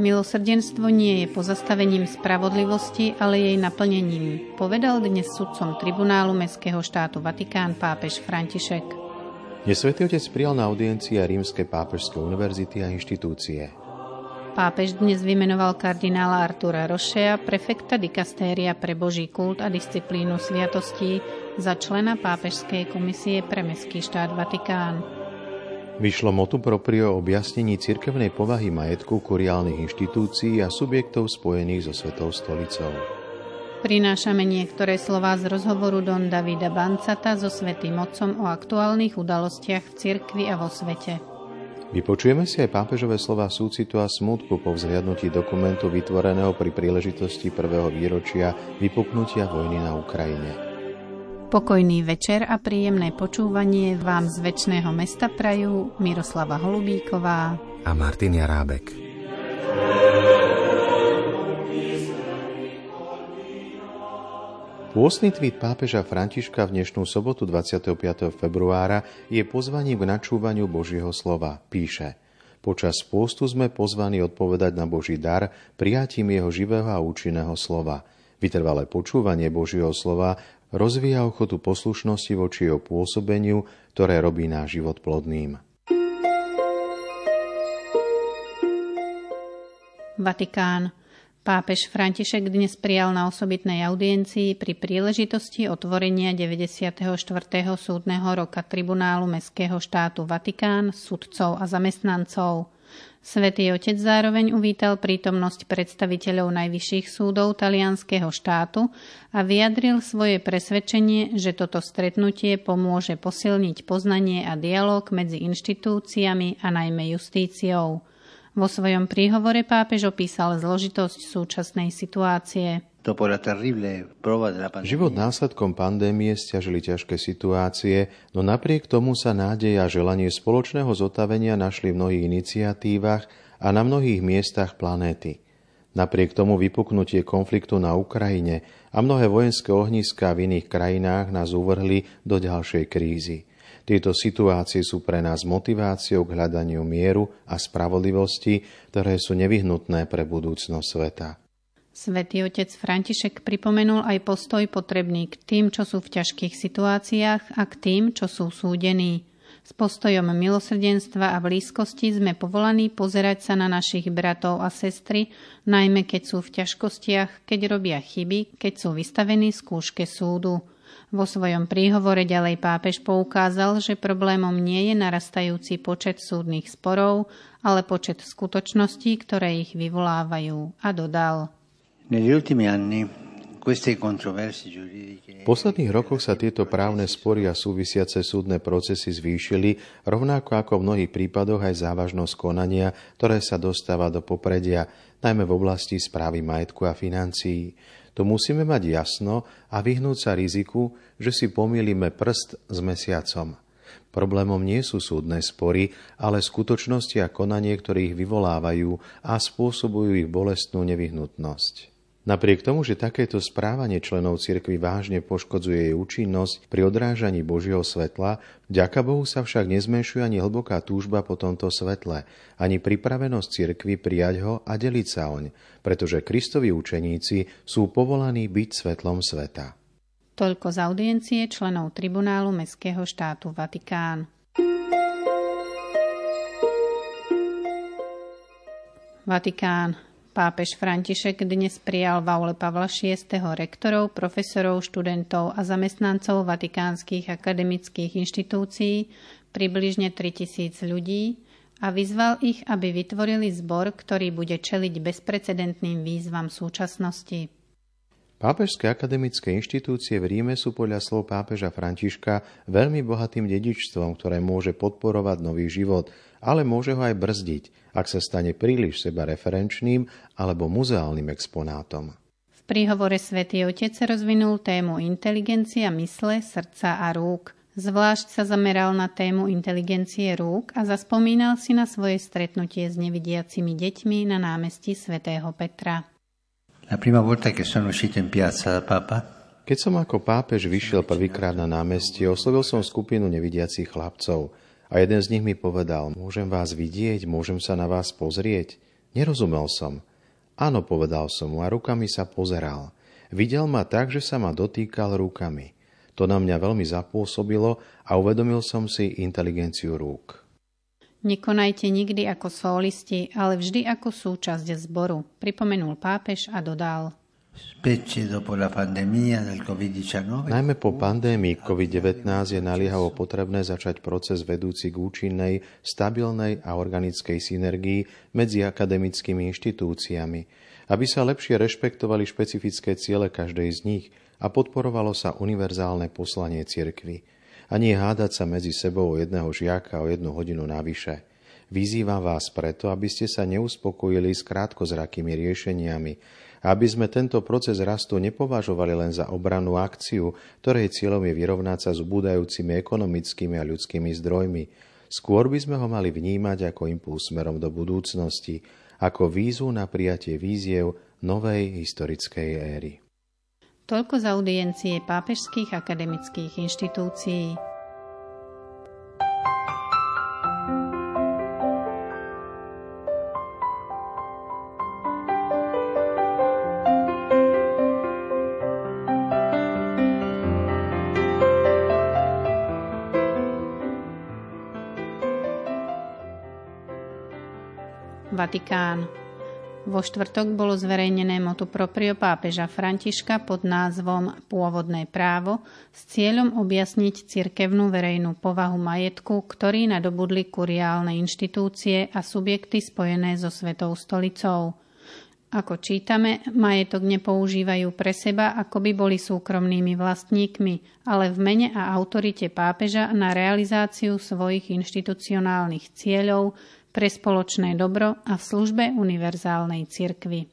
Milosrdenstvo nie je pozastavením spravodlivosti, ale jej naplnením, povedal dnes sudcom tribunálu Mestského štátu Vatikán pápež František. Dnes Svetý Otec prijal na audiencia Rímskej pápežskej univerzity a inštitúcie. Pápež dnes vymenoval kardinála Artura Rošea, prefekta dikastéria pre Boží kult a disciplínu sviatostí, za člena Pápežskej komisie pre Mestský štát Vatikán. Vyšlo motu proprio objasnení cirkevnej povahy majetku kuriálnych inštitúcií a subjektov spojených so Svetou stolicou. Prinášame niektoré slová z rozhovoru Don Davida Bancata so Svetým Otcom o aktuálnych udalostiach v cirkvi a vo svete. Vypočujeme si aj pápežové slova súcitu a smutku po vzhliadnutí dokumentu vytvoreného pri príležitosti prvého výročia vypuknutia vojny na Ukrajine. Pokojný večer a príjemné počúvanie vám z väčšného mesta prajú Miroslava Holubíková a Martin Jarábek. Pôstny tweet pápeža Františka v dnešnú sobotu 25. februára je pozvaním k načúvaniu Božieho slova. Píše Počas pôstu sme pozvaní odpovedať na Boží dar prijatím jeho živého a účinného slova. Vytrvalé počúvanie Božieho slova rozvíja ochotu poslušnosti voči jeho pôsobeniu, ktoré robí náš život plodným. Vatikán. Pápež František dnes prijal na osobitnej audiencii pri príležitosti otvorenia 94. súdneho roka tribunálu Mestského štátu Vatikán, sudcov a zamestnancov. Svetý otec zároveň uvítal prítomnosť predstaviteľov najvyšších súdov talianského štátu a vyjadril svoje presvedčenie, že toto stretnutie pomôže posilniť poznanie a dialog medzi inštitúciami a najmä justíciou. Vo svojom príhovore pápež opísal zložitosť súčasnej situácie. Život následkom pandémie stiažili ťažké situácie, no napriek tomu sa nádej a želanie spoločného zotavenia našli v mnohých iniciatívach a na mnohých miestach planéty. Napriek tomu vypuknutie konfliktu na Ukrajine a mnohé vojenské ohniská v iných krajinách nás uvrhli do ďalšej krízy. Tieto situácie sú pre nás motiváciou k hľadaniu mieru a spravodlivosti, ktoré sú nevyhnutné pre budúcnosť sveta. Svetý otec František pripomenul aj postoj potrebný k tým, čo sú v ťažkých situáciách a k tým, čo sú súdení. S postojom milosrdenstva a blízkosti sme povolaní pozerať sa na našich bratov a sestry, najmä keď sú v ťažkostiach, keď robia chyby, keď sú vystavení skúške súdu. Vo svojom príhovore ďalej pápež poukázal, že problémom nie je narastajúci počet súdnych sporov, ale počet skutočností, ktoré ich vyvolávajú. A dodal – v posledných rokoch sa tieto právne spory a súvisiace súdne procesy zvýšili, rovnako ako v mnohých prípadoch aj závažnosť konania, ktoré sa dostáva do popredia, najmä v oblasti správy majetku a financií. Tu musíme mať jasno a vyhnúť sa riziku, že si pomýlime prst s mesiacom. Problémom nie sú súdne spory, ale skutočnosti a konanie, ktoré ich vyvolávajú a spôsobujú ich bolestnú nevyhnutnosť. Napriek tomu, že takéto správanie členov cirkvy vážne poškodzuje jej účinnosť pri odrážaní Božieho svetla, vďaka Bohu sa však nezmenšuje ani hlboká túžba po tomto svetle, ani pripravenosť cirkvy prijať ho a deliť sa oň, pretože Kristovi učeníci sú povolaní byť svetlom sveta. Toľko z audiencie členov tribunálu Mestského štátu Vatikán. Vatikán. Pápež František dnes prijal v aule Pavla VI. rektorov, profesorov, študentov a zamestnancov vatikánskych akademických inštitúcií, približne 3000 ľudí, a vyzval ich, aby vytvorili zbor, ktorý bude čeliť bezprecedentným výzvam súčasnosti. Pápežské akademické inštitúcie v Ríme sú podľa slov pápeža Františka veľmi bohatým dedičstvom, ktoré môže podporovať nový život, ale môže ho aj brzdiť, ak sa stane príliš seba referenčným alebo muzeálnym exponátom. V príhovore Svetý Otec rozvinul tému inteligencia mysle, srdca a rúk. Zvlášť sa zameral na tému inteligencie rúk a zaspomínal si na svoje stretnutie s nevidiacimi deťmi na námestí svätého Petra. La prima volta che sono uscito in piazza da Papa, Keď som ako pápež vyšiel prvýkrát na námestie, oslovil som skupinu nevidiacich chlapcov a jeden z nich mi povedal, môžem vás vidieť, môžem sa na vás pozrieť. Nerozumel som. Áno, povedal som mu a rukami sa pozeral. Videl ma tak, že sa ma dotýkal rukami. To na mňa veľmi zapôsobilo a uvedomil som si inteligenciu rúk. Nekonajte nikdy ako solisti, ale vždy ako súčasť zboru, pripomenul pápež a dodal. Najmä po pandémii COVID-19 je naliehavo potrebné začať proces vedúci k účinnej, stabilnej a organickej synergii medzi akademickými inštitúciami, aby sa lepšie rešpektovali špecifické ciele každej z nich a podporovalo sa univerzálne poslanie cirkvy. A nie hádať sa medzi sebou o jedného žiaka o jednu hodinu navyše. Vyzývam vás preto, aby ste sa neuspokojili s krátkozrakými riešeniami, aby sme tento proces rastu nepovažovali len za obranú akciu, ktorej cieľom je vyrovnať sa s ubúdajúcimi ekonomickými a ľudskými zdrojmi. Skôr by sme ho mali vnímať ako impuls smerom do budúcnosti, ako výzvu na prijatie víziev novej historickej éry. Toľko z audiencie pápežských akademických inštitúcií. Vatikán. Vo štvrtok bolo zverejnené motu proprio pápeža Františka pod názvom Pôvodné právo s cieľom objasniť cirkevnú verejnú povahu majetku, ktorý nadobudli kuriálne inštitúcie a subjekty spojené so Svetou stolicou. Ako čítame, majetok nepoužívajú pre seba, ako by boli súkromnými vlastníkmi, ale v mene a autorite pápeža na realizáciu svojich inštitucionálnych cieľov, pre spoločné dobro a v službe univerzálnej cirkvi.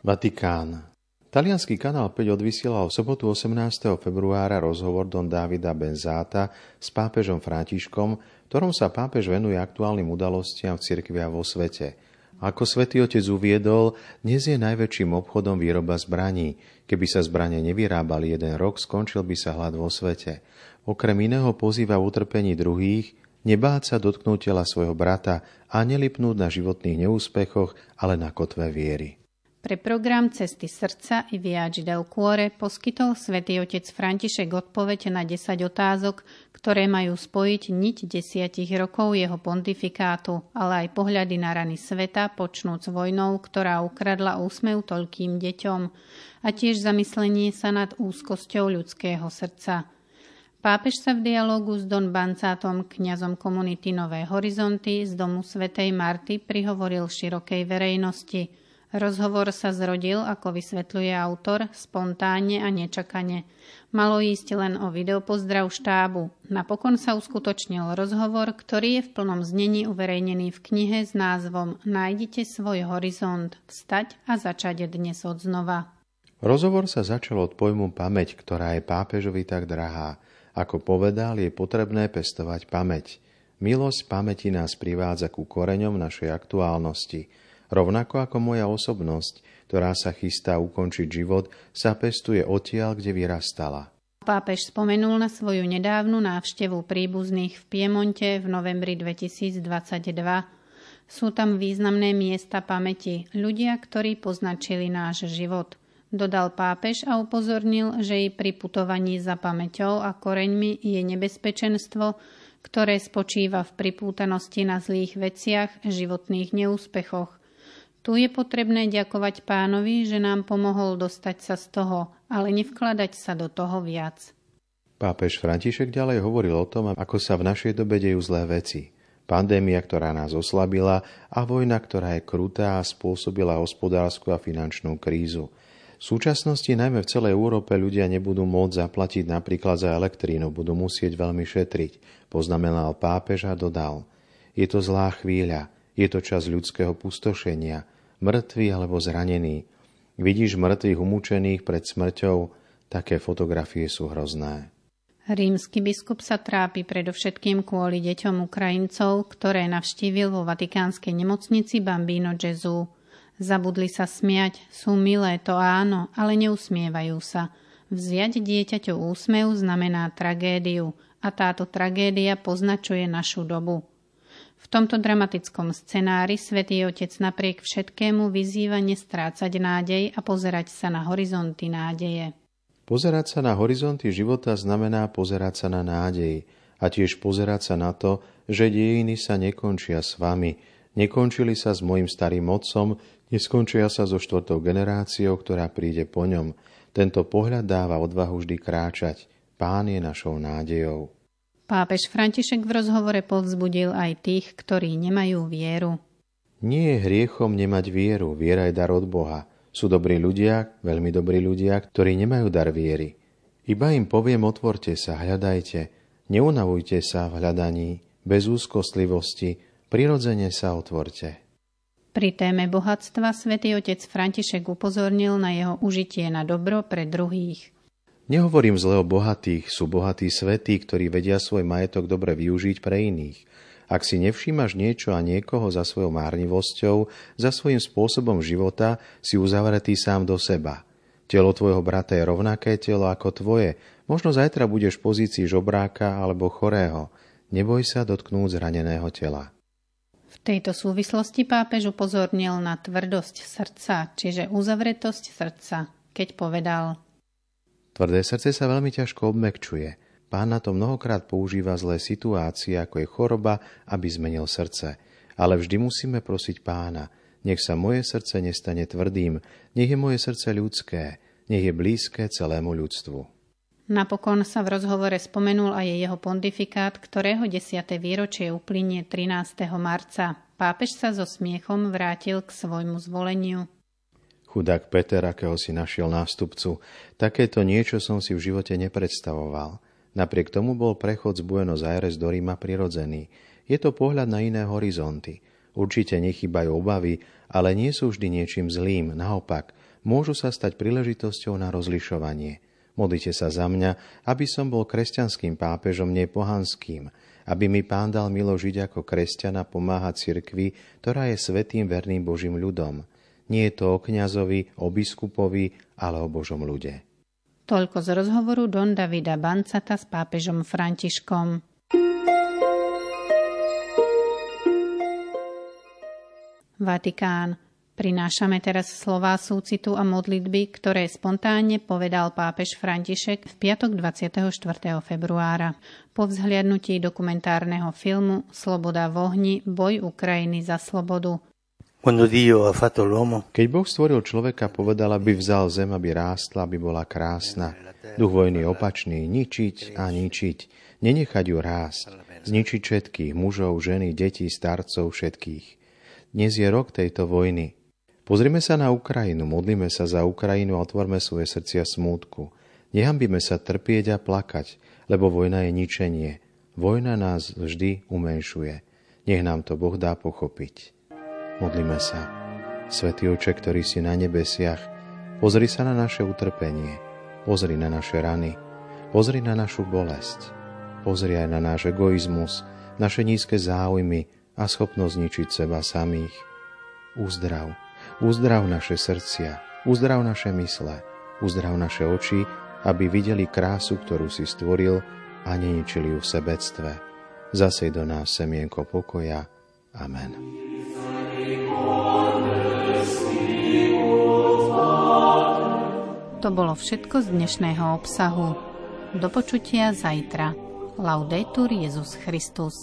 Vatikán. Talianský kanál 5 odvysielal v sobotu 18. februára rozhovor Don Davida Benzáta s pápežom Františkom, ktorom sa pápež venuje aktuálnym udalostiam v cirkvi a vo svete. Ako svätý Otec uviedol, dnes je najväčším obchodom výroba zbraní. Keby sa zbranie nevyrábali jeden rok, skončil by sa hlad vo svete. Okrem iného pozýva v utrpení druhých nebáť sa dotknúť tela svojho brata a nelipnúť na životných neúspechoch, ale na kotve viery. Pre program Cesty srdca i Viaggio del Cuore poskytol svätý otec František odpoveď na 10 otázok, ktoré majú spojiť niť desiatich rokov jeho pontifikátu, ale aj pohľady na rany sveta, počnúc vojnou, ktorá ukradla úsmev toľkým deťom a tiež zamyslenie sa nad úzkosťou ľudského srdca – Pápež sa v dialogu s Don Bancátom, kňazom komunity Nové horizonty z domu svätej Marty, prihovoril širokej verejnosti. Rozhovor sa zrodil, ako vysvetľuje autor, spontánne a nečakane. Malo ísť len o videopozdrav štábu. Napokon sa uskutočnil rozhovor, ktorý je v plnom znení uverejnený v knihe s názvom Nájdite svoj horizont, vstať a začať dnes od znova. Rozhovor sa začal od pojmu pamäť, ktorá je pápežovi tak drahá – ako povedal, je potrebné pestovať pamäť. Milosť pamäti nás privádza ku koreňom našej aktuálnosti. Rovnako ako moja osobnosť, ktorá sa chystá ukončiť život, sa pestuje odtiaľ, kde vyrastala. Pápež spomenul na svoju nedávnu návštevu príbuzných v Piemonte v novembri 2022. Sú tam významné miesta pamäti, ľudia, ktorí poznačili náš život dodal pápež a upozornil, že i pri putovaní za pamäťou a koreňmi je nebezpečenstvo, ktoré spočíva v pripútanosti na zlých veciach, životných neúspechoch. Tu je potrebné ďakovať pánovi, že nám pomohol dostať sa z toho, ale nevkladať sa do toho viac. Pápež František ďalej hovoril o tom, ako sa v našej dobe dejú zlé veci. Pandémia, ktorá nás oslabila a vojna, ktorá je krutá a spôsobila hospodárskú a finančnú krízu – v súčasnosti najmä v celej Európe ľudia nebudú môcť zaplatiť napríklad za elektrínu, budú musieť veľmi šetriť, poznamenal pápež a dodal. Je to zlá chvíľa, je to čas ľudského pustošenia, mŕtvy alebo zranený. Vidíš mŕtvych umúčených pred smrťou, také fotografie sú hrozné. Rímsky biskup sa trápi predovšetkým kvôli deťom Ukrajincov, ktoré navštívil vo vatikánskej nemocnici Bambino Gesù. Zabudli sa smiať, sú milé, to áno, ale neusmievajú sa. Vziať dieťaťu úsmev znamená tragédiu a táto tragédia poznačuje našu dobu. V tomto dramatickom scenári Svetý Otec napriek všetkému vyzýva nestrácať nádej a pozerať sa na horizonty nádeje. Pozerať sa na horizonty života znamená pozerať sa na nádej a tiež pozerať sa na to, že dejiny sa nekončia s vami, nekončili sa s mojim starým otcom, neskončia sa so štvrtou generáciou, ktorá príde po ňom. Tento pohľad dáva odvahu vždy kráčať. Pán je našou nádejou. Pápež František v rozhovore povzbudil aj tých, ktorí nemajú vieru. Nie je hriechom nemať vieru, viera je dar od Boha. Sú dobrí ľudia, veľmi dobrí ľudia, ktorí nemajú dar viery. Iba im poviem, otvorte sa, hľadajte, neunavujte sa v hľadaní, bez úzkostlivosti, prirodzene sa otvorte. Pri téme bohatstva svätý otec František upozornil na jeho užitie na dobro pre druhých. Nehovorím zle o bohatých, sú bohatí svetí, ktorí vedia svoj majetok dobre využiť pre iných. Ak si nevšímaš niečo a niekoho za svojou márnivosťou, za svojím spôsobom života, si uzavretý sám do seba. Telo tvojho brata je rovnaké telo ako tvoje. Možno zajtra budeš v pozícii žobráka alebo chorého. Neboj sa dotknúť zraneného tela. V tejto súvislosti pápež upozornil na tvrdosť srdca, čiže uzavretosť srdca, keď povedal Tvrdé srdce sa veľmi ťažko obmekčuje – Pán na to mnohokrát používa zlé situácie, ako je choroba, aby zmenil srdce. Ale vždy musíme prosiť pána, nech sa moje srdce nestane tvrdým, nech je moje srdce ľudské, nech je blízke celému ľudstvu. Napokon sa v rozhovore spomenul aj jeho pontifikát, ktorého 10. výročie uplynie 13. marca. Pápež sa so smiechom vrátil k svojmu zvoleniu. Chudák Peter, akého si našiel nástupcu, takéto niečo som si v živote nepredstavoval – Napriek tomu bol prechod z Buenos Aires do Ríma prirodzený. Je to pohľad na iné horizonty. Určite nechybajú obavy, ale nie sú vždy niečím zlým. Naopak, môžu sa stať príležitosťou na rozlišovanie. Modlite sa za mňa, aby som bol kresťanským pápežom, nie pohanským, aby mi pán dal milo žiť ako kresťana pomáhať cirkvi, ktorá je svetým verným Božím ľudom. Nie je to o kňazovi, o biskupovi, ale o Božom ľude. Toľko z rozhovoru Don Davida Bancata s pápežom Františkom. Vatikán. Prinášame teraz slová súcitu a modlitby, ktoré spontánne povedal pápež František v piatok 24. februára po vzhliadnutí dokumentárneho filmu Sloboda v ohni, boj Ukrajiny za slobodu – keď Boh stvoril človeka, povedal, aby vzal zem, aby rástla, aby bola krásna. Duch vojny opačný, ničiť a ničiť. Nenechať ju rásť. Zničiť všetkých, mužov, ženy, detí, starcov, všetkých. Dnes je rok tejto vojny. Pozrime sa na Ukrajinu, modlíme sa za Ukrajinu a otvorme svoje srdcia smútku. Nehambíme sa trpieť a plakať, lebo vojna je ničenie. Vojna nás vždy umenšuje. Nech nám to Boh dá pochopiť. Modlíme sa. Svetý oče, ktorý si na nebesiach, pozri sa na naše utrpenie, pozri na naše rany, pozri na našu bolesť, pozri aj na náš egoizmus, naše nízke záujmy a schopnosť zničiť seba samých. Uzdrav, uzdrav naše srdcia, uzdrav naše mysle, uzdrav naše oči, aby videli krásu, ktorú si stvoril a neničili ju v sebectve. Zasej do nás semienko pokoja. Amen. To bolo všetko z dnešného obsahu. Do počutia zajtra. Laudetur Jezus Christus.